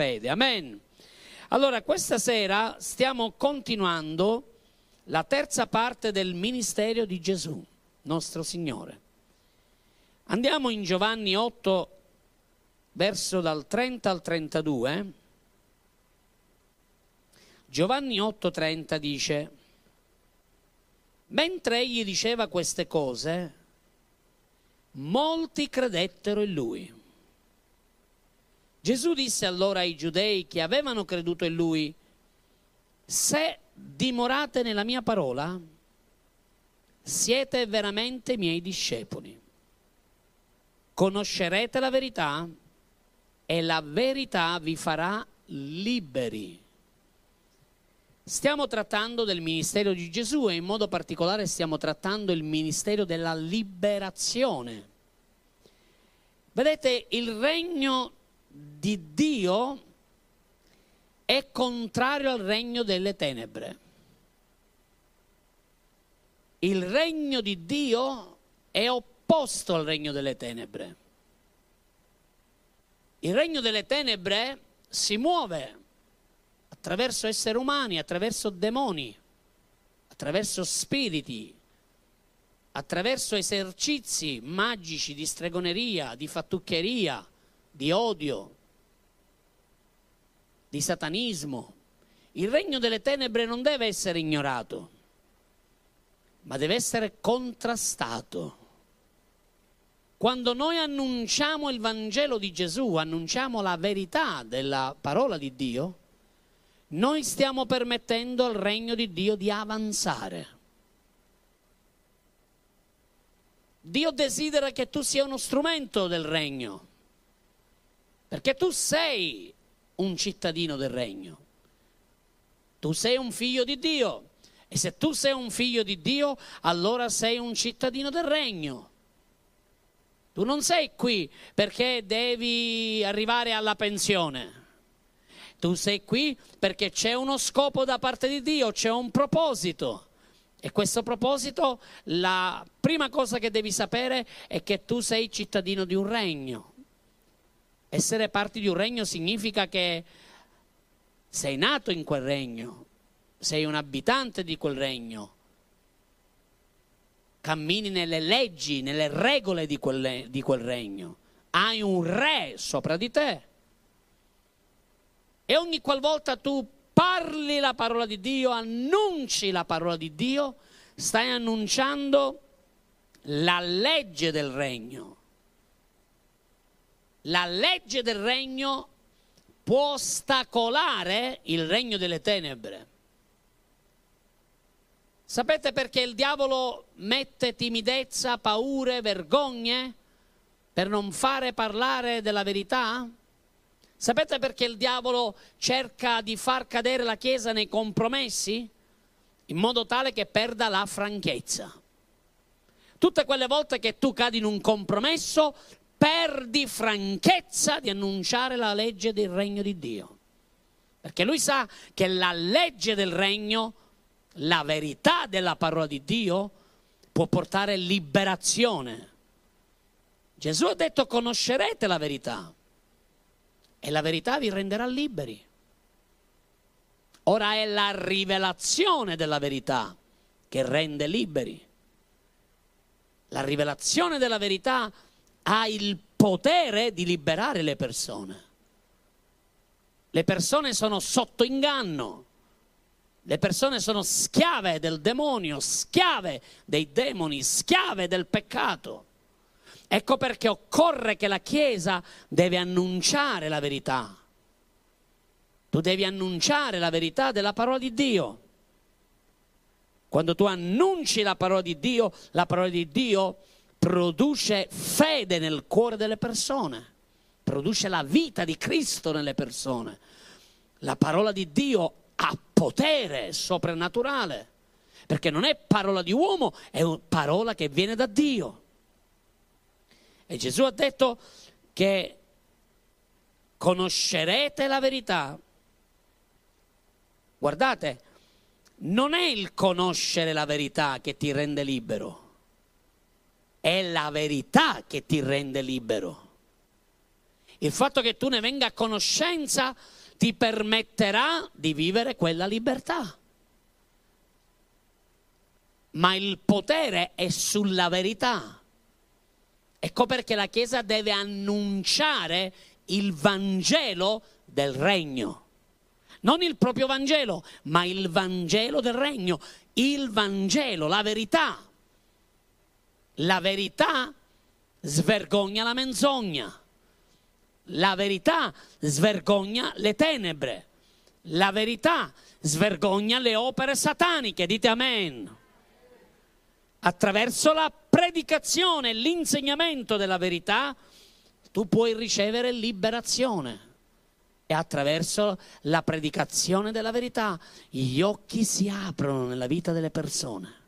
fede. Amen. Allora, questa sera stiamo continuando la terza parte del ministero di Gesù, nostro Signore. Andiamo in Giovanni 8, verso dal 30 al 32. Giovanni 8:30 dice, mentre egli diceva queste cose, molti credettero in lui. Gesù disse allora ai giudei che avevano creduto in lui, se dimorate nella mia parola, siete veramente miei discepoli. Conoscerete la verità e la verità vi farà liberi. Stiamo trattando del ministero di Gesù e in modo particolare stiamo trattando il ministero della liberazione. Vedete, il regno di Dio è contrario al regno delle tenebre. Il regno di Dio è opposto al regno delle tenebre. Il regno delle tenebre si muove attraverso esseri umani, attraverso demoni, attraverso spiriti, attraverso esercizi magici di stregoneria, di fattuccheria, di odio, di satanismo. Il regno delle tenebre non deve essere ignorato, ma deve essere contrastato. Quando noi annunciamo il Vangelo di Gesù, annunciamo la verità della parola di Dio, noi stiamo permettendo al regno di Dio di avanzare. Dio desidera che tu sia uno strumento del regno, perché tu sei un cittadino del regno. Tu sei un figlio di Dio e se tu sei un figlio di Dio, allora sei un cittadino del regno. Tu non sei qui perché devi arrivare alla pensione. Tu sei qui perché c'è uno scopo da parte di Dio, c'è un proposito. E questo proposito, la prima cosa che devi sapere è che tu sei cittadino di un regno. Essere parte di un regno significa che sei nato in quel regno, sei un abitante di quel regno, cammini nelle leggi, nelle regole di quel, di quel regno, hai un re sopra di te e ogni qualvolta tu parli la parola di Dio, annunci la parola di Dio, stai annunciando la legge del regno. La legge del regno può ostacolare il regno delle tenebre. Sapete perché il diavolo mette timidezza, paure, vergogne per non fare parlare della verità? Sapete perché il diavolo cerca di far cadere la Chiesa nei compromessi? In modo tale che perda la franchezza. Tutte quelle volte che tu cadi in un compromesso, perdi franchezza di annunciare la legge del regno di Dio. Perché lui sa che la legge del regno, la verità della parola di Dio, può portare liberazione. Gesù ha detto conoscerete la verità e la verità vi renderà liberi. Ora è la rivelazione della verità che rende liberi. La rivelazione della verità ha il potere di liberare le persone. Le persone sono sotto inganno. Le persone sono schiave del demonio, schiave dei demoni, schiave del peccato. Ecco perché occorre che la Chiesa deve annunciare la verità. Tu devi annunciare la verità della parola di Dio. Quando tu annunci la parola di Dio, la parola di Dio produce fede nel cuore delle persone, produce la vita di Cristo nelle persone. La parola di Dio ha potere soprannaturale, perché non è parola di uomo, è parola che viene da Dio. E Gesù ha detto che conoscerete la verità. Guardate, non è il conoscere la verità che ti rende libero, è la verità che ti rende libero. Il fatto che tu ne venga a conoscenza ti permetterà di vivere quella libertà. Ma il potere è sulla verità. Ecco perché la Chiesa deve annunciare il Vangelo del Regno. Non il proprio Vangelo, ma il Vangelo del Regno. Il Vangelo, la verità. La verità svergogna la menzogna. La verità svergogna le tenebre. La verità svergogna le opere sataniche. Dite amen. Attraverso la predicazione, l'insegnamento della verità, tu puoi ricevere liberazione. E attraverso la predicazione della verità gli occhi si aprono nella vita delle persone.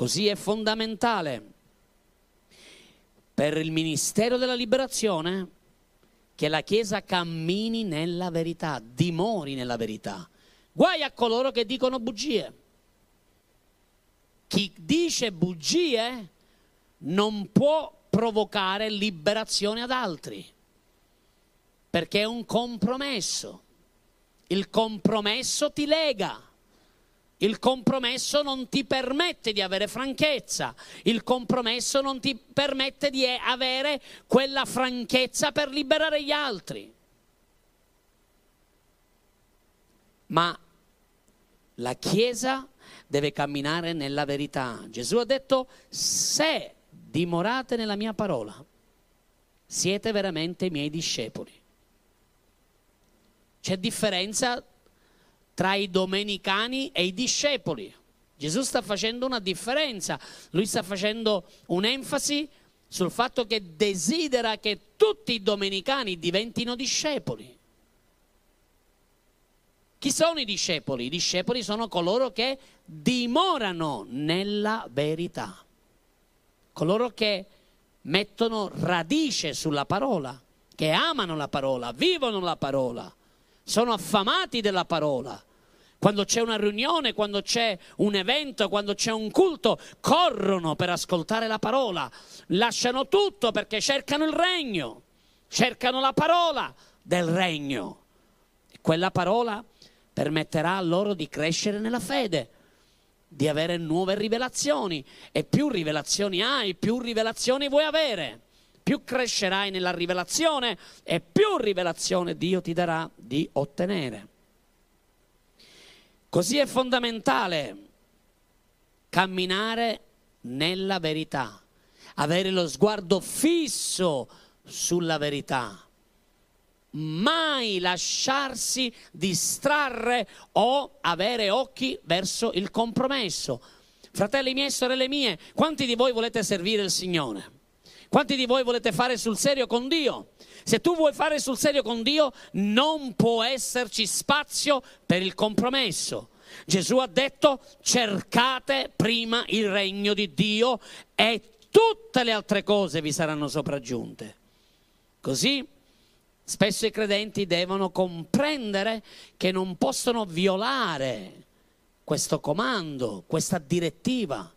Così è fondamentale per il ministero della liberazione che la Chiesa cammini nella verità, dimori nella verità. Guai a coloro che dicono bugie. Chi dice bugie non può provocare liberazione ad altri, perché è un compromesso. Il compromesso ti lega. Il compromesso non ti permette di avere franchezza, il compromesso non ti permette di avere quella franchezza per liberare gli altri. Ma la Chiesa deve camminare nella verità. Gesù ha detto, se dimorate nella mia parola, siete veramente i miei discepoli. C'è differenza tra i domenicani e i discepoli. Gesù sta facendo una differenza, lui sta facendo un'enfasi sul fatto che desidera che tutti i domenicani diventino discepoli. Chi sono i discepoli? I discepoli sono coloro che dimorano nella verità, coloro che mettono radice sulla parola, che amano la parola, vivono la parola, sono affamati della parola quando c'è una riunione, quando c'è un evento, quando c'è un culto, corrono per ascoltare la parola, lasciano tutto perché cercano il regno, cercano la parola del regno. E quella parola permetterà loro di crescere nella fede, di avere nuove rivelazioni e più rivelazioni hai, più rivelazioni vuoi avere. Più crescerai nella rivelazione e più rivelazione Dio ti darà di ottenere. Così è fondamentale camminare nella verità, avere lo sguardo fisso sulla verità, mai lasciarsi distrarre o avere occhi verso il compromesso. Fratelli miei sorelle mie, quanti di voi volete servire il Signore? Quanti di voi volete fare sul serio con Dio? Se tu vuoi fare sul serio con Dio, non può esserci spazio per il compromesso. Gesù ha detto cercate prima il regno di Dio e tutte le altre cose vi saranno sopraggiunte. Così spesso i credenti devono comprendere che non possono violare questo comando, questa direttiva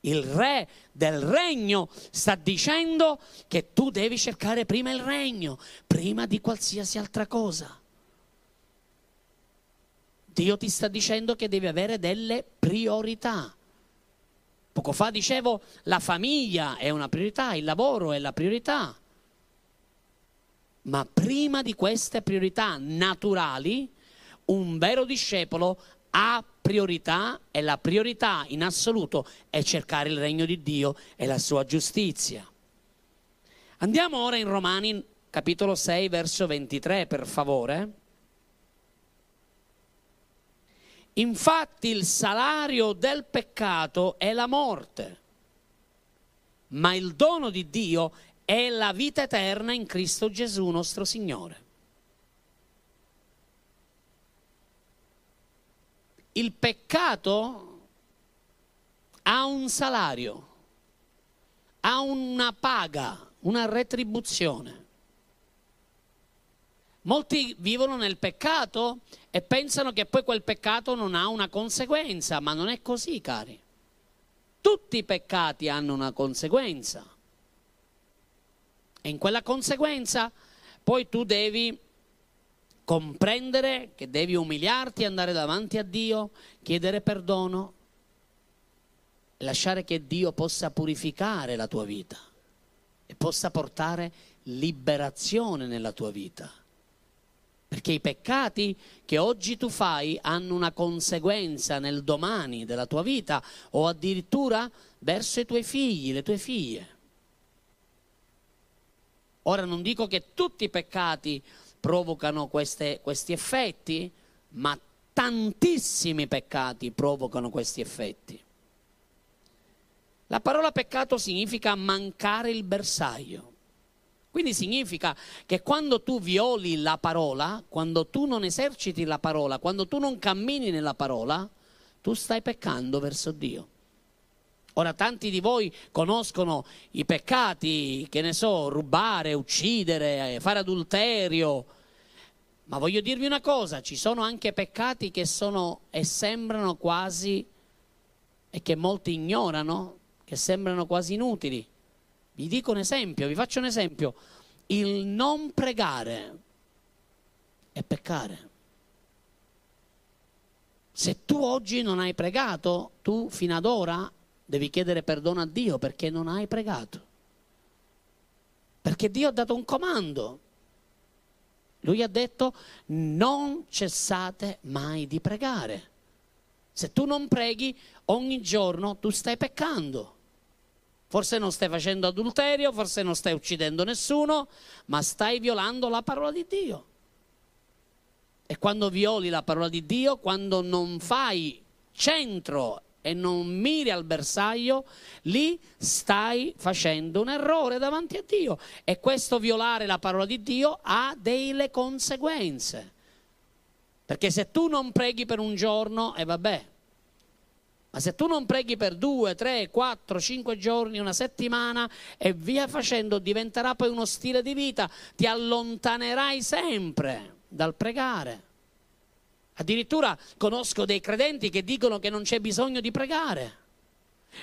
il re del regno sta dicendo che tu devi cercare prima il regno, prima di qualsiasi altra cosa. Dio ti sta dicendo che devi avere delle priorità. Poco fa dicevo la famiglia è una priorità, il lavoro è la priorità. Ma prima di queste priorità naturali, un vero discepolo ha priorità e la priorità in assoluto è cercare il regno di Dio e la sua giustizia. Andiamo ora in Romani capitolo 6 verso 23 per favore. Infatti il salario del peccato è la morte, ma il dono di Dio è la vita eterna in Cristo Gesù nostro Signore. Il peccato ha un salario, ha una paga, una retribuzione. Molti vivono nel peccato e pensano che poi quel peccato non ha una conseguenza, ma non è così, cari. Tutti i peccati hanno una conseguenza. E in quella conseguenza poi tu devi comprendere che devi umiliarti, andare davanti a Dio, chiedere perdono, lasciare che Dio possa purificare la tua vita e possa portare liberazione nella tua vita. Perché i peccati che oggi tu fai hanno una conseguenza nel domani della tua vita o addirittura verso i tuoi figli, le tue figlie. Ora non dico che tutti i peccati provocano queste, questi effetti, ma tantissimi peccati provocano questi effetti. La parola peccato significa mancare il bersaglio. Quindi significa che quando tu violi la parola, quando tu non eserciti la parola, quando tu non cammini nella parola, tu stai peccando verso Dio. Ora tanti di voi conoscono i peccati, che ne so, rubare, uccidere, fare adulterio, ma voglio dirvi una cosa, ci sono anche peccati che sono e sembrano quasi e che molti ignorano, che sembrano quasi inutili. Vi dico un esempio, vi faccio un esempio. Il non pregare è peccare. Se tu oggi non hai pregato, tu fino ad ora devi chiedere perdono a Dio perché non hai pregato. Perché Dio ha dato un comando. Lui ha detto non cessate mai di pregare. Se tu non preghi ogni giorno tu stai peccando. Forse non stai facendo adulterio, forse non stai uccidendo nessuno, ma stai violando la parola di Dio. E quando violi la parola di Dio, quando non fai centro e non miri al bersaglio, lì stai facendo un errore davanti a Dio. E questo violare la parola di Dio ha delle conseguenze. Perché se tu non preghi per un giorno, e eh vabbè, ma se tu non preghi per due, tre, quattro, cinque giorni, una settimana e via facendo diventerà poi uno stile di vita, ti allontanerai sempre dal pregare. Addirittura conosco dei credenti che dicono che non c'è bisogno di pregare,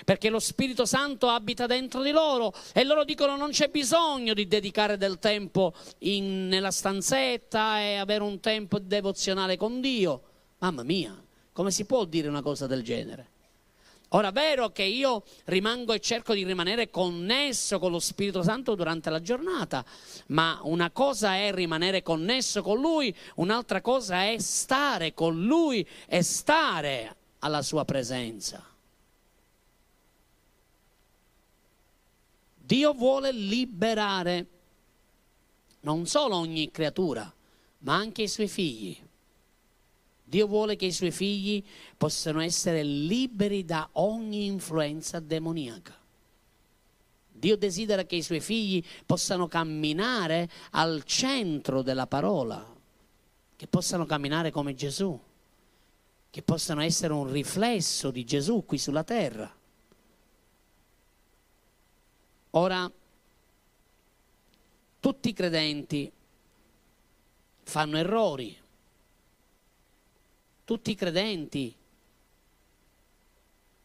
perché lo Spirito Santo abita dentro di loro e loro dicono non c'è bisogno di dedicare del tempo in, nella stanzetta e avere un tempo devozionale con Dio. Mamma mia, come si può dire una cosa del genere? Ora, è vero che io rimango e cerco di rimanere connesso con lo Spirito Santo durante la giornata, ma una cosa è rimanere connesso con Lui, un'altra cosa è stare con Lui e stare alla Sua presenza. Dio vuole liberare non solo ogni creatura, ma anche i suoi figli. Dio vuole che i suoi figli possano essere liberi da ogni influenza demoniaca. Dio desidera che i suoi figli possano camminare al centro della parola, che possano camminare come Gesù, che possano essere un riflesso di Gesù qui sulla terra. Ora, tutti i credenti fanno errori, tutti i credenti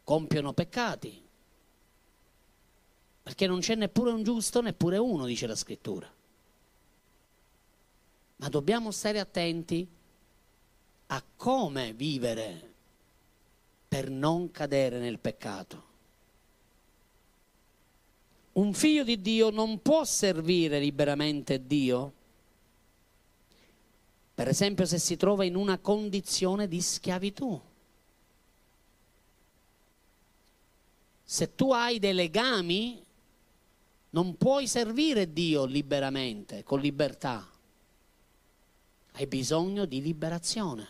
compiono peccati, perché non c'è neppure un giusto, neppure uno, dice la scrittura. Ma dobbiamo stare attenti a come vivere per non cadere nel peccato. Un figlio di Dio non può servire liberamente Dio per esempio se si trova in una condizione di schiavitù. Se tu hai dei legami, non puoi servire Dio liberamente, con libertà. Hai bisogno di liberazione.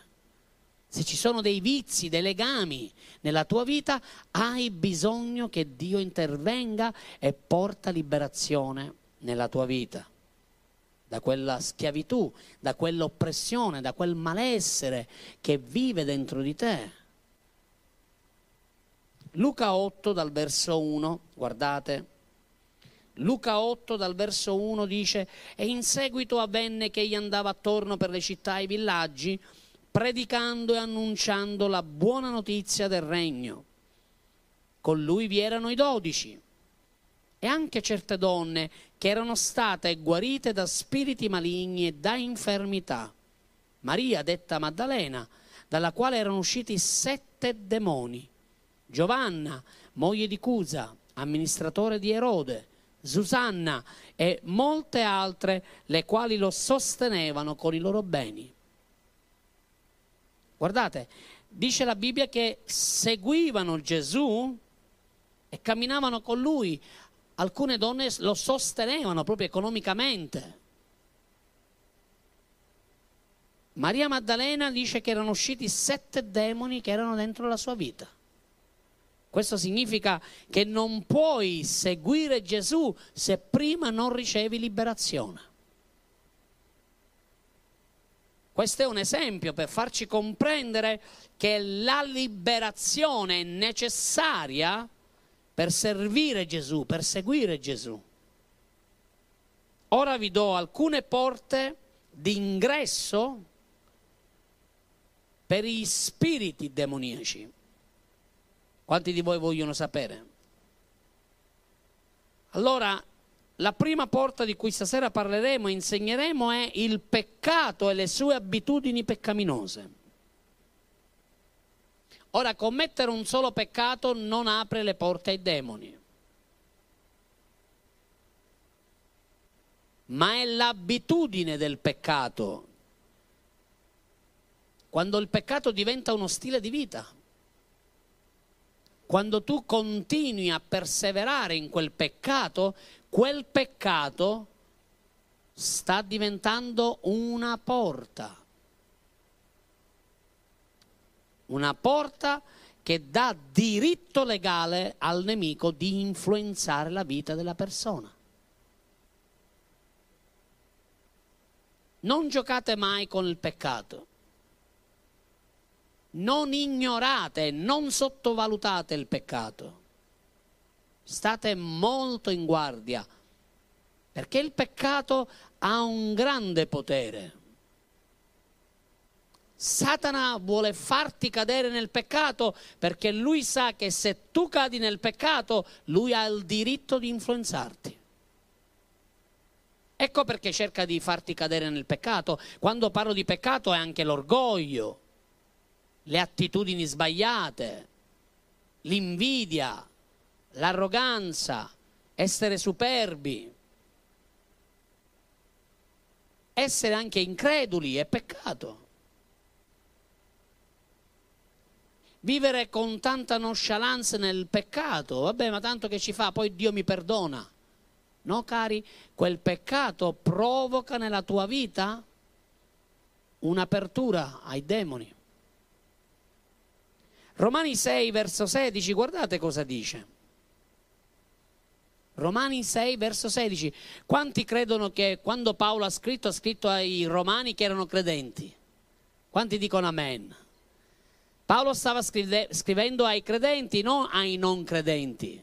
Se ci sono dei vizi, dei legami nella tua vita, hai bisogno che Dio intervenga e porta liberazione nella tua vita da quella schiavitù, da quell'oppressione, da quel malessere che vive dentro di te. Luca 8 dal verso 1, guardate, Luca 8 dal verso 1 dice, e in seguito avvenne che egli andava attorno per le città e i villaggi, predicando e annunciando la buona notizia del regno. Con lui vi erano i dodici e anche certe donne che erano state guarite da spiriti maligni e da infermità. Maria, detta Maddalena, dalla quale erano usciti sette demoni. Giovanna, moglie di Cusa, amministratore di Erode, Susanna e molte altre, le quali lo sostenevano con i loro beni. Guardate, dice la Bibbia che seguivano Gesù e camminavano con lui. Alcune donne lo sostenevano proprio economicamente. Maria Maddalena dice che erano usciti sette demoni che erano dentro la sua vita. Questo significa che non puoi seguire Gesù se prima non ricevi liberazione. Questo è un esempio per farci comprendere che la liberazione è necessaria per servire Gesù, per seguire Gesù. Ora vi do alcune porte di ingresso per i spiriti demoniaci. Quanti di voi vogliono sapere? Allora, la prima porta di cui stasera parleremo e insegneremo è il peccato e le sue abitudini peccaminose. Ora, commettere un solo peccato non apre le porte ai demoni, ma è l'abitudine del peccato. Quando il peccato diventa uno stile di vita, quando tu continui a perseverare in quel peccato, quel peccato sta diventando una porta una porta che dà diritto legale al nemico di influenzare la vita della persona. Non giocate mai con il peccato. Non ignorate, non sottovalutate il peccato. State molto in guardia, perché il peccato ha un grande potere. Satana vuole farti cadere nel peccato perché lui sa che se tu cadi nel peccato, lui ha il diritto di influenzarti. Ecco perché cerca di farti cadere nel peccato. Quando parlo di peccato è anche l'orgoglio, le attitudini sbagliate, l'invidia, l'arroganza, essere superbi. Essere anche increduli è peccato. Vivere con tanta nonchalance nel peccato, vabbè, ma tanto che ci fa, poi Dio mi perdona. No, cari, quel peccato provoca nella tua vita un'apertura ai demoni. Romani 6, verso 16, guardate cosa dice. Romani 6, verso 16. Quanti credono che quando Paolo ha scritto, ha scritto ai romani che erano credenti? Quanti dicono amen? Paolo stava scrivendo ai credenti, non ai non credenti.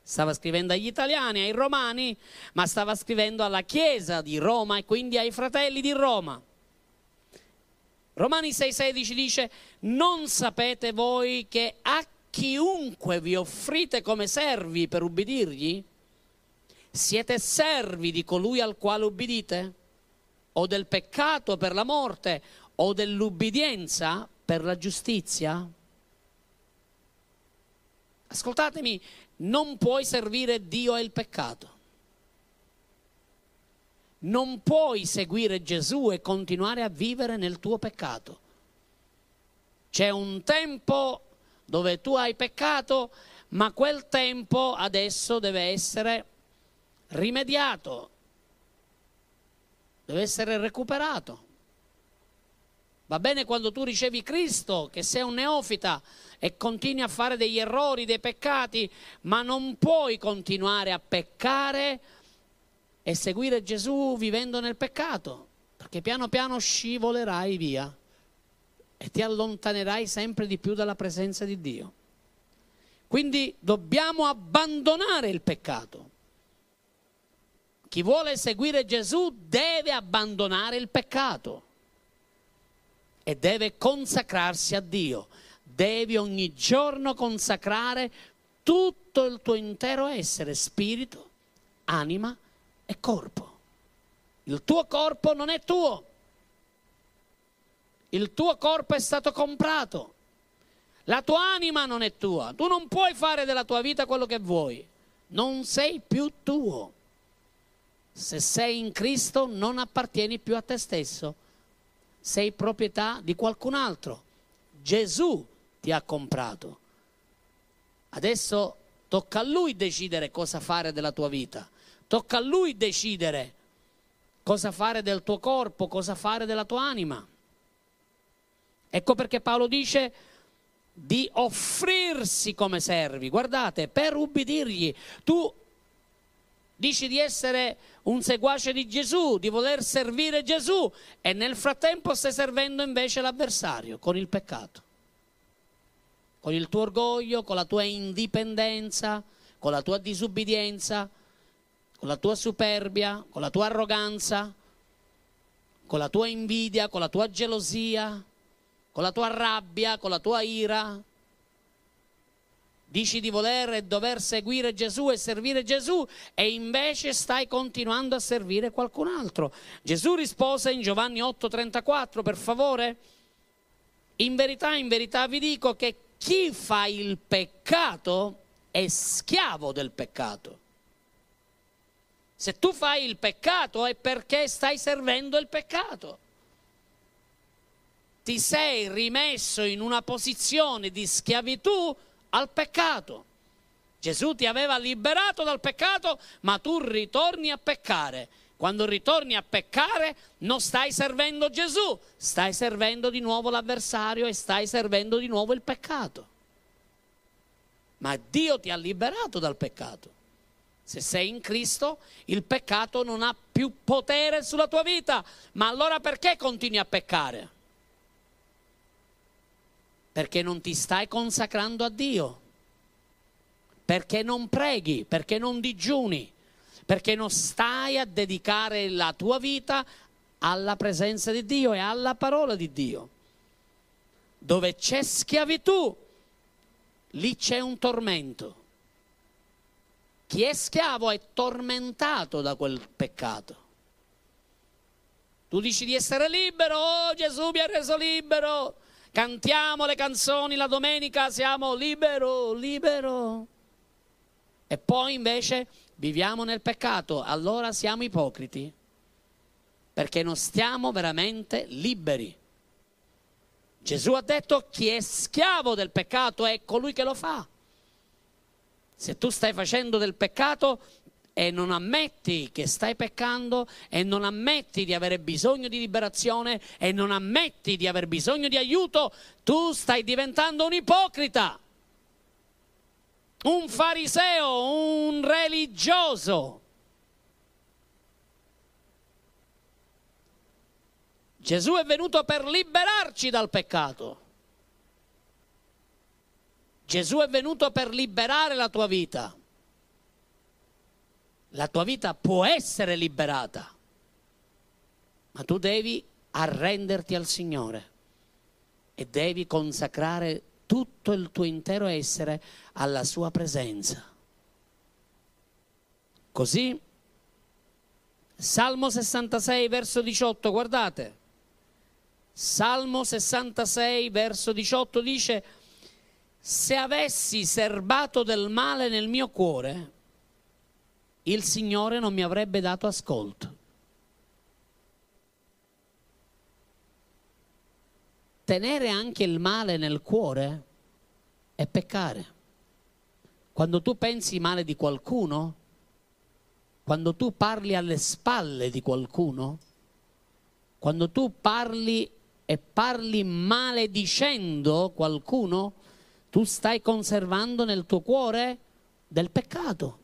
Stava scrivendo agli italiani, ai romani, ma stava scrivendo alla Chiesa di Roma e quindi ai fratelli di Roma. Romani 6,16 dice: Non sapete voi che a chiunque vi offrite come servi per ubbidirgli, siete servi di colui al quale ubbidite? O del peccato per la morte, o dell'ubbidienza per la giustizia? Ascoltatemi, non puoi servire Dio e il peccato. Non puoi seguire Gesù e continuare a vivere nel tuo peccato. C'è un tempo dove tu hai peccato, ma quel tempo adesso deve essere rimediato, deve essere recuperato. Va bene quando tu ricevi Cristo, che sei un neofita e continui a fare degli errori, dei peccati, ma non puoi continuare a peccare e seguire Gesù vivendo nel peccato, perché piano piano scivolerai via e ti allontanerai sempre di più dalla presenza di Dio. Quindi dobbiamo abbandonare il peccato. Chi vuole seguire Gesù deve abbandonare il peccato e deve consacrarsi a Dio. Devi ogni giorno consacrare tutto il tuo intero essere, spirito, anima e corpo. Il tuo corpo non è tuo. Il tuo corpo è stato comprato. La tua anima non è tua. Tu non puoi fare della tua vita quello che vuoi. Non sei più tuo. Se sei in Cristo non appartieni più a te stesso. Sei proprietà di qualcun altro. Gesù ti ha comprato. Adesso tocca a Lui decidere cosa fare della tua vita. Tocca a Lui decidere cosa fare del tuo corpo, cosa fare della tua anima. Ecco perché Paolo dice di offrirsi come servi. Guardate, per ubbidirgli, tu dici di essere un seguace di Gesù, di voler servire Gesù e nel frattempo stai servendo invece l'avversario con il peccato, con il tuo orgoglio, con la tua indipendenza, con la tua disubbidienza, con la tua superbia, con la tua arroganza, con la tua invidia, con la tua gelosia, con la tua rabbia, con la tua ira. Dici di voler e dover seguire Gesù e servire Gesù e invece stai continuando a servire qualcun altro. Gesù rispose in Giovanni 8:34, per favore. In verità, in verità vi dico che chi fa il peccato è schiavo del peccato. Se tu fai il peccato è perché stai servendo il peccato. Ti sei rimesso in una posizione di schiavitù al peccato. Gesù ti aveva liberato dal peccato, ma tu ritorni a peccare. Quando ritorni a peccare non stai servendo Gesù, stai servendo di nuovo l'avversario e stai servendo di nuovo il peccato. Ma Dio ti ha liberato dal peccato. Se sei in Cristo, il peccato non ha più potere sulla tua vita. Ma allora perché continui a peccare? Perché non ti stai consacrando a Dio. Perché non preghi, perché non digiuni, perché non stai a dedicare la tua vita alla presenza di Dio e alla parola di Dio. Dove c'è schiavitù, lì c'è un tormento. Chi è schiavo è tormentato da quel peccato. Tu dici di essere libero, oh Gesù mi ha reso libero. Cantiamo le canzoni la domenica, siamo libero, libero. E poi invece viviamo nel peccato, allora siamo ipocriti, perché non stiamo veramente liberi. Gesù ha detto chi è schiavo del peccato è colui che lo fa. Se tu stai facendo del peccato e non ammetti che stai peccando e non ammetti di avere bisogno di liberazione e non ammetti di aver bisogno di aiuto, tu stai diventando un ipocrita, un fariseo, un religioso. Gesù è venuto per liberarci dal peccato. Gesù è venuto per liberare la tua vita. La tua vita può essere liberata, ma tu devi arrenderti al Signore e devi consacrare tutto il tuo intero essere alla sua presenza. Così, Salmo 66, verso 18, guardate, Salmo 66, verso 18 dice, se avessi serbato del male nel mio cuore, il Signore non mi avrebbe dato ascolto. Tenere anche il male nel cuore è peccare. Quando tu pensi male di qualcuno, quando tu parli alle spalle di qualcuno, quando tu parli e parli maledicendo qualcuno, tu stai conservando nel tuo cuore del peccato.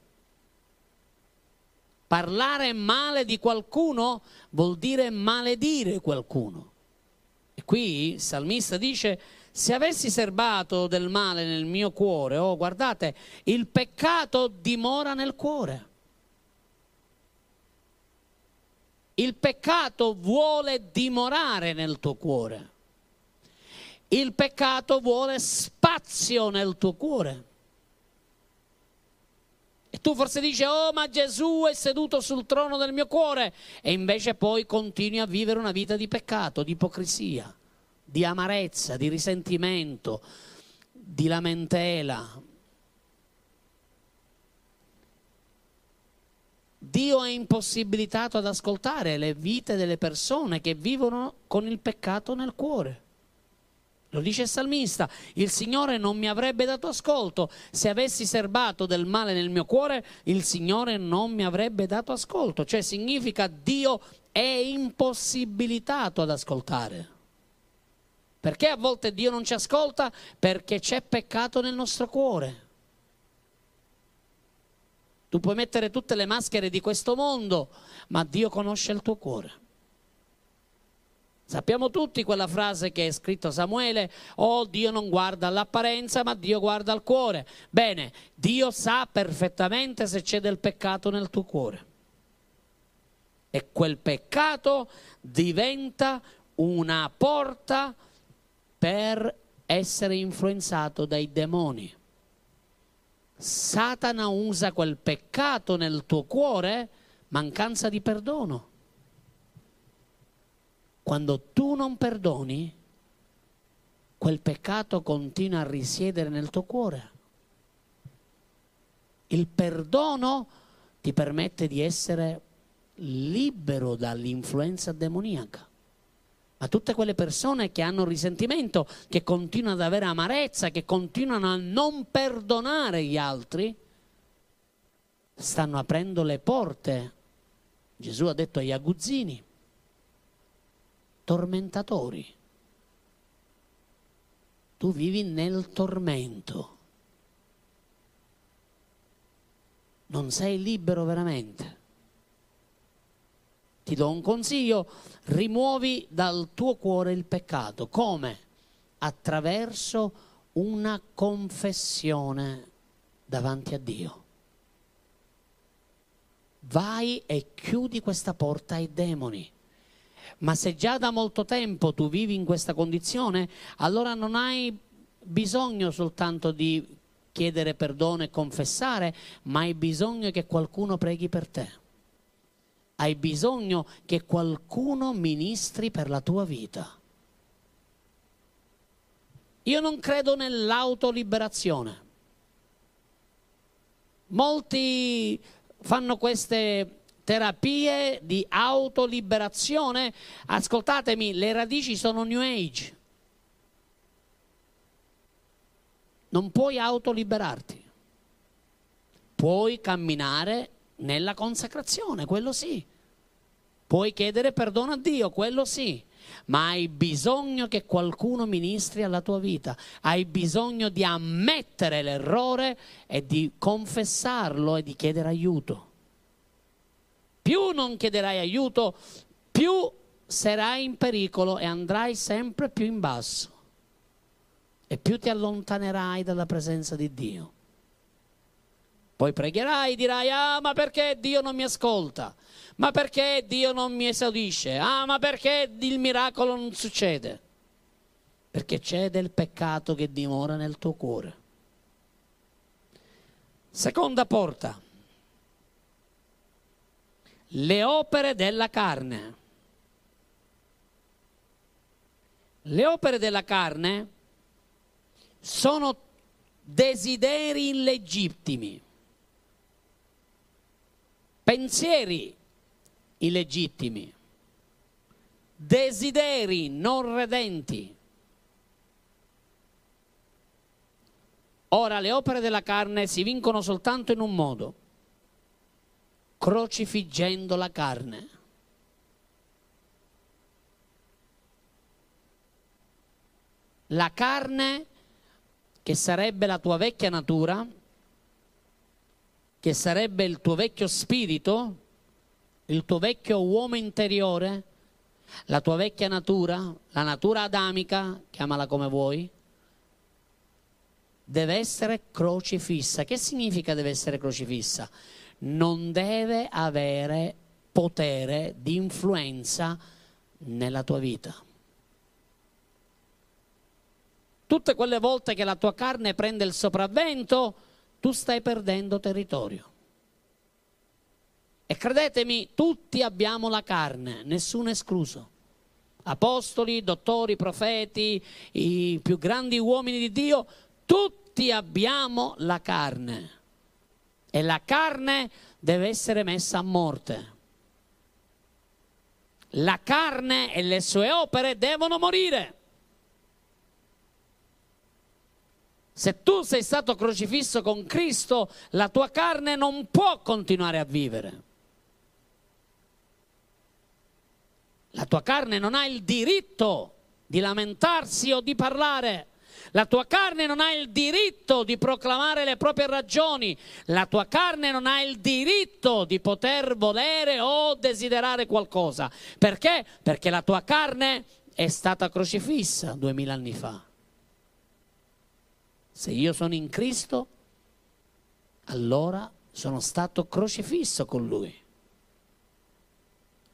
Parlare male di qualcuno vuol dire maledire qualcuno. E qui il salmista dice, se avessi serbato del male nel mio cuore, oh guardate, il peccato dimora nel cuore. Il peccato vuole dimorare nel tuo cuore. Il peccato vuole spazio nel tuo cuore. Tu forse dici, oh ma Gesù è seduto sul trono del mio cuore e invece poi continui a vivere una vita di peccato, di ipocrisia, di amarezza, di risentimento, di lamentela. Dio è impossibilitato ad ascoltare le vite delle persone che vivono con il peccato nel cuore. Lo dice il salmista, il Signore non mi avrebbe dato ascolto, se avessi serbato del male nel mio cuore, il Signore non mi avrebbe dato ascolto, cioè significa Dio è impossibilitato ad ascoltare. Perché a volte Dio non ci ascolta? Perché c'è peccato nel nostro cuore. Tu puoi mettere tutte le maschere di questo mondo, ma Dio conosce il tuo cuore. Sappiamo tutti quella frase che è scritto Samuele, oh Dio non guarda all'apparenza ma Dio guarda al cuore. Bene, Dio sa perfettamente se c'è del peccato nel tuo cuore. E quel peccato diventa una porta per essere influenzato dai demoni. Satana usa quel peccato nel tuo cuore, mancanza di perdono quando tu non perdoni, quel peccato continua a risiedere nel tuo cuore. Il perdono ti permette di essere libero dall'influenza demoniaca. Ma tutte quelle persone che hanno risentimento, che continuano ad avere amarezza, che continuano a non perdonare gli altri, stanno aprendo le porte. Gesù ha detto agli aguzzini, tormentatori. Tu vivi nel tormento. Non sei libero veramente. Ti do un consiglio, rimuovi dal tuo cuore il peccato. Come? Attraverso una confessione davanti a Dio. Vai e chiudi questa porta ai demoni ma se già da molto tempo tu vivi in questa condizione, allora non hai bisogno soltanto di chiedere perdono e confessare, ma hai bisogno che qualcuno preghi per te. Hai bisogno che qualcuno ministri per la tua vita. Io non credo nell'autoliberazione. Molti fanno queste terapie di autoliberazione, ascoltatemi, le radici sono New Age. Non puoi autoliberarti. Puoi camminare nella consacrazione, quello sì. Puoi chiedere perdono a Dio, quello sì. Ma hai bisogno che qualcuno ministri alla tua vita. Hai bisogno di ammettere l'errore e di confessarlo e di chiedere aiuto più non chiederai aiuto, più sarai in pericolo e andrai sempre più in basso e più ti allontanerai dalla presenza di Dio. Poi pregherai, dirai, ah ma perché Dio non mi ascolta? Ma perché Dio non mi esaudisce? Ah ma perché il miracolo non succede? Perché c'è del peccato che dimora nel tuo cuore. Seconda porta le opere della carne. Le opere della carne sono desideri illegittimi, pensieri illegittimi, desideri non redenti. Ora le opere della carne si vincono soltanto in un modo crocifiggendo la carne. La carne, che sarebbe la tua vecchia natura, che sarebbe il tuo vecchio spirito, il tuo vecchio uomo interiore, la tua vecchia natura, la natura adamica, chiamala come vuoi, deve essere crocifissa. Che significa deve essere crocifissa? Non deve avere potere di influenza nella tua vita. Tutte quelle volte che la tua carne prende il sopravvento, tu stai perdendo territorio. E credetemi, tutti abbiamo la carne, nessuno escluso. Apostoli, dottori, profeti, i più grandi uomini di Dio, tutti abbiamo la carne. E la carne deve essere messa a morte. La carne e le sue opere devono morire. Se tu sei stato crocifisso con Cristo, la tua carne non può continuare a vivere. La tua carne non ha il diritto di lamentarsi o di parlare. La tua carne non ha il diritto di proclamare le proprie ragioni. La tua carne non ha il diritto di poter volere o desiderare qualcosa. Perché? Perché la tua carne è stata crocifissa duemila anni fa. Se io sono in Cristo, allora sono stato crocifisso con Lui.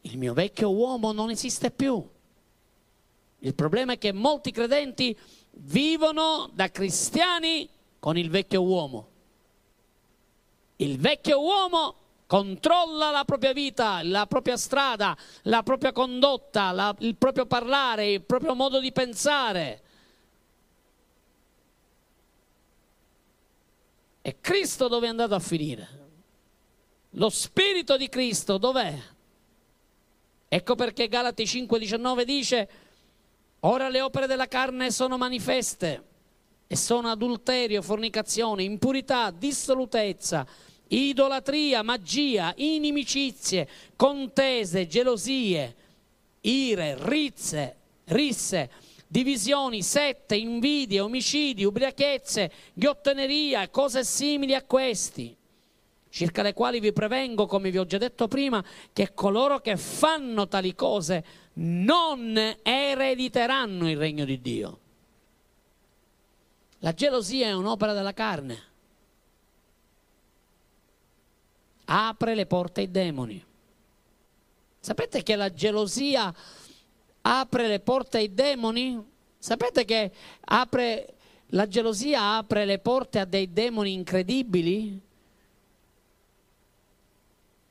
Il mio vecchio uomo non esiste più. Il problema è che molti credenti vivono da cristiani con il vecchio uomo. Il vecchio uomo controlla la propria vita, la propria strada, la propria condotta, la, il proprio parlare, il proprio modo di pensare. E Cristo dove è andato a finire? Lo Spirito di Cristo dov'è? Ecco perché Galati 5:19 dice, ora le opere della carne sono manifeste e sono adulterio, fornicazione, impurità, dissolutezza, idolatria, magia, inimicizie, contese, gelosie, ire, rizze, risse, divisioni, sette, invidie, omicidi, ubriachezze, ghiottoneria, cose simili a questi circa le quali vi prevengo, come vi ho già detto prima, che coloro che fanno tali cose non erediteranno il regno di Dio. La gelosia è un'opera della carne. Apre le porte ai demoni. Sapete che la gelosia apre le porte ai demoni? Sapete che apre, la gelosia apre le porte a dei demoni incredibili?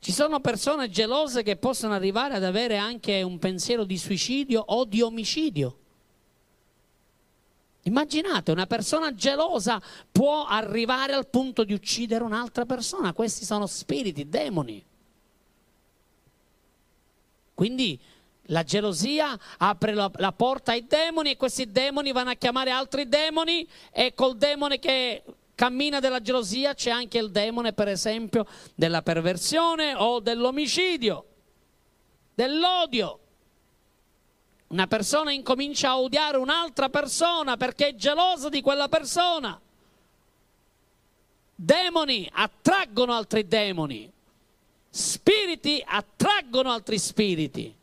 Ci sono persone gelose che possono arrivare ad avere anche un pensiero di suicidio o di omicidio. Immaginate, una persona gelosa può arrivare al punto di uccidere un'altra persona. Questi sono spiriti, demoni. Quindi la gelosia apre la, la, porta ai demoni e questi demoni vanno a chiamare altri demoni e col demone che cammina della gelosia c'è anche il demone, per esempio, della perversione o dell'omicidio, dell'odio. Una persona incomincia a odiare un'altra persona perché è gelosa di quella persona. Demoni attraggono altri demoni, spiriti attraggono altri spiriti.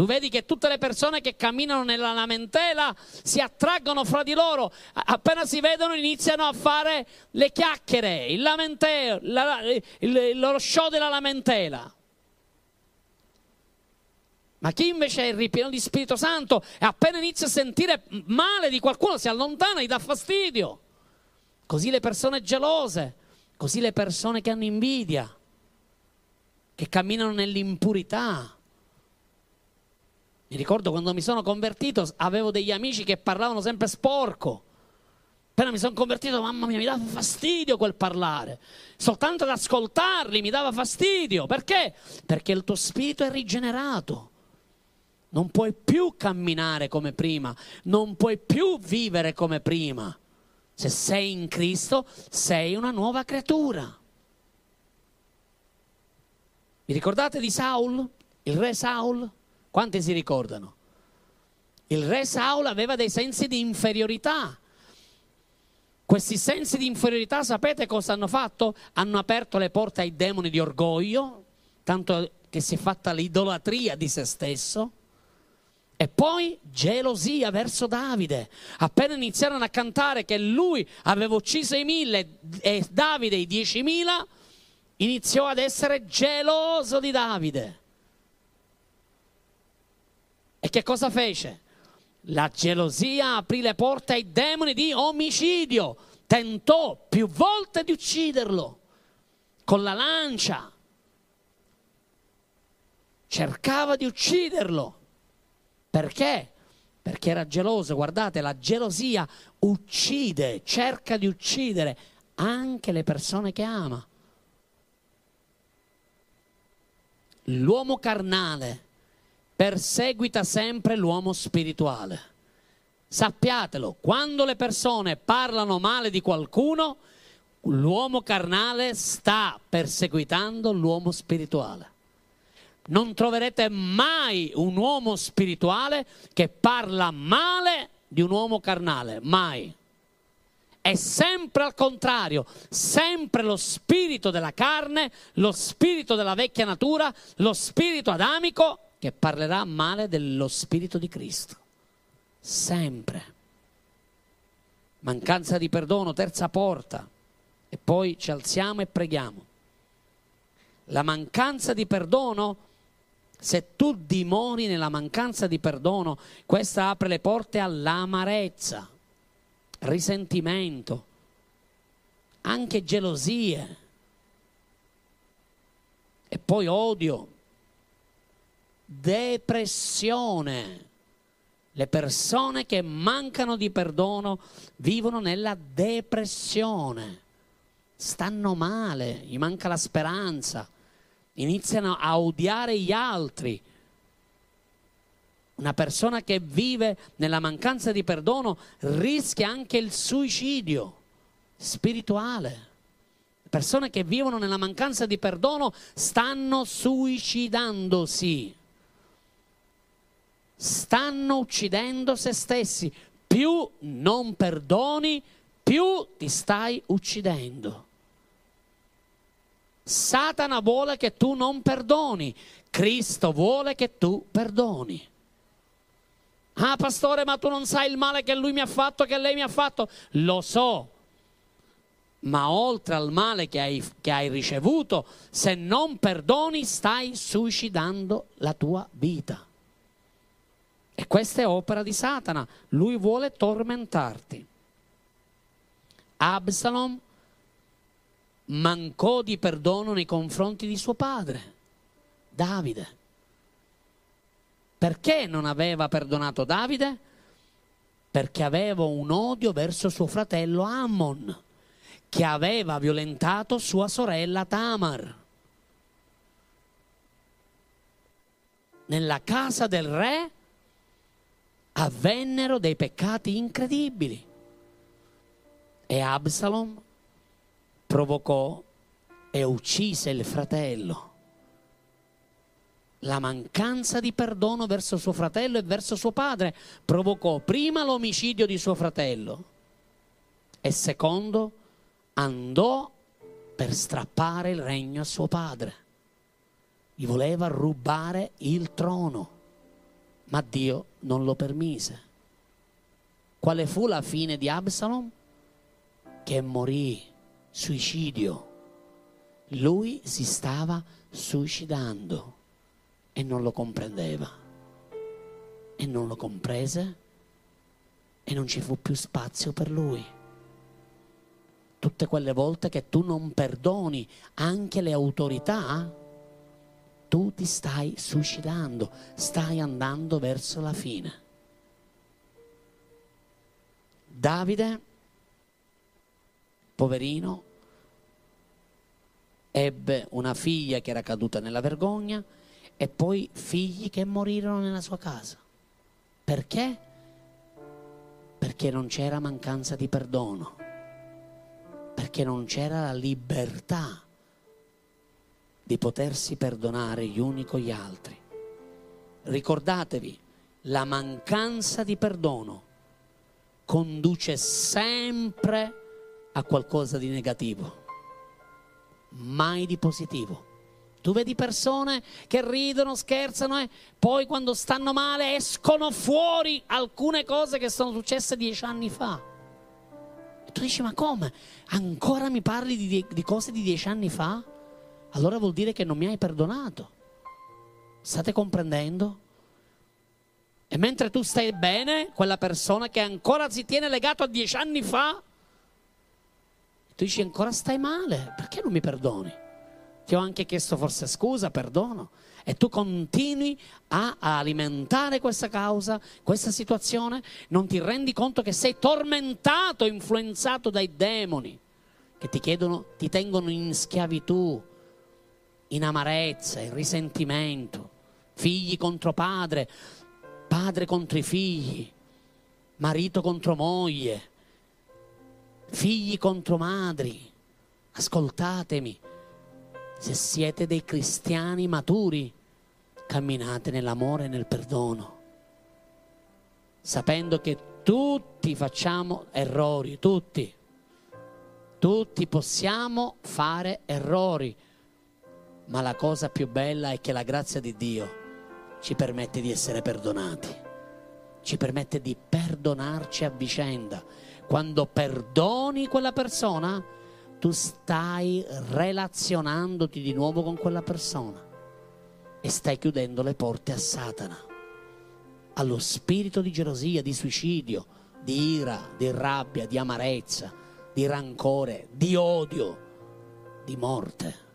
Tu vedi che tutte le persone che camminano nella lamentela si attraggono fra di loro, appena si vedono iniziano a fare le chiacchiere, il lamenteo, la, il, il, lo show della lamentela. Ma chi invece è ripieno di Spirito Santo e appena inizia a sentire male di qualcuno si allontana, gli dà fastidio. Così le persone gelose, così le persone che hanno invidia, che camminano nell'impurità mi ricordo quando mi sono convertito, avevo degli amici che parlavano sempre sporco. Appena mi sono convertito, mamma mia, mi dava fastidio quel parlare. Soltanto ad ascoltarli mi dava fastidio. Perché? Perché il tuo spirito è rigenerato. Non puoi più camminare come prima, non puoi più vivere come prima. Se sei in Cristo, sei una nuova creatura. Vi ricordate di Saul, il re Saul? Quanti si ricordano? Il re Saul aveva dei sensi di inferiorità. Questi sensi di inferiorità, sapete cosa hanno fatto? Hanno aperto le porte ai demoni di orgoglio, tanto che si è fatta l'idolatria di se stesso. E poi gelosia verso Davide. Appena iniziarono a cantare che lui aveva ucciso i mille e Davide i diecimila, iniziò ad essere geloso di Davide. Che cosa fece? La gelosia aprì le porte ai demoni di omicidio, tentò più volte di ucciderlo con la lancia. cercava di ucciderlo. Perché? Perché era geloso. Guardate, la gelosia uccide, cerca di uccidere anche le persone che ama. L'uomo carnale perseguita sempre l'uomo spirituale. Sappiatelo, quando le persone parlano male di qualcuno, l'uomo carnale sta perseguitando l'uomo spirituale. Non troverete mai un uomo spirituale che parla male di un uomo carnale, mai. È sempre al contrario, sempre lo spirito della carne, lo spirito della vecchia natura, lo spirito adamico che parlerà male dello spirito di Cristo sempre. Mancanza di perdono, terza porta. E poi ci alziamo e preghiamo. La mancanza di perdono, se tu dimori nella mancanza di perdono, questa apre le porte all'amarezza, risentimento, anche gelosie e poi odio, depressione le persone che mancano di perdono vivono nella depressione, stanno male, gli manca la speranza, iniziano a odiare gli altri. Una persona che vive nella mancanza di perdono rischia anche il suicidio spirituale. Persone che vivono nella mancanza di perdono stanno suicidandosi stanno uccidendo se stessi. Più non perdoni, più ti stai uccidendo. Satana vuole che tu non perdoni, Cristo vuole che tu perdoni. Ah, pastore, ma tu non sai il male che lui mi ha fatto, che lei mi ha fatto. Lo so, ma oltre al male che hai, che hai ricevuto, se non perdoni, stai suicidando la tua vita. E questa è opera di Satana. Lui vuole tormentarti. Absalom mancò di perdono nei confronti di suo padre, Davide. Perché non aveva perdonato Davide? Perché aveva un odio verso suo fratello Ammon, che aveva violentato sua sorella Tamar. Nella casa del re avvennero dei peccati incredibili. E Absalom provocò e uccise il fratello. La mancanza di perdono verso suo fratello e verso suo padre provocò prima l'omicidio di suo fratello e secondo andò per strappare il regno a suo padre. Gli voleva rubare il trono ma Dio non lo permise. Quale fu la fine di Absalom? Che morì, suicidio. Lui si stava suicidando e non lo comprendeva. E non lo comprese e non ci fu più spazio per lui. Tutte quelle volte che tu non perdoni anche le autorità, tu ti stai suicidando, stai andando verso la fine. Davide, poverino, ebbe una figlia che era caduta nella vergogna e poi figli che morirono nella sua casa. Perché? Perché non c'era mancanza di perdono, perché non c'era la libertà di potersi perdonare gli uni con gli altri. Ricordatevi, la mancanza di perdono conduce sempre a qualcosa di negativo, mai di positivo. Tu vedi persone che ridono, scherzano e poi quando stanno male escono fuori alcune cose che sono successe dieci anni fa. E tu dici, ma come? Ancora mi parli di, di cose di dieci anni fa? Allora vuol dire che non mi hai perdonato. State comprendendo? E mentre tu stai bene, quella persona che ancora si tiene legato a dieci anni fa, tu dici ancora stai male, perché non mi perdoni? Ti ho anche chiesto forse scusa, perdono. e tu continui a alimentare questa causa, questa situazione, non ti rendi conto che sei tormentato, influenzato dai demoni che ti chiedono, ti tengono in schiavitù, in amarezza, in risentimento, figli contro padre, padre contro i figli, marito contro moglie, figli contro madri. Ascoltatemi, se siete dei cristiani maturi, camminate nell'amore e nel perdono, sapendo che tutti facciamo errori, tutti, tutti possiamo fare errori, ma la cosa più bella è che la grazia di Dio ci permette di essere perdonati, ci permette di perdonarci a vicenda. Quando perdoni quella persona, tu stai relazionandoti di nuovo con quella persona e stai chiudendo le porte a Satana, allo spirito di gelosia, di suicidio, di ira, di rabbia, di amarezza, di rancore, di odio, di morte.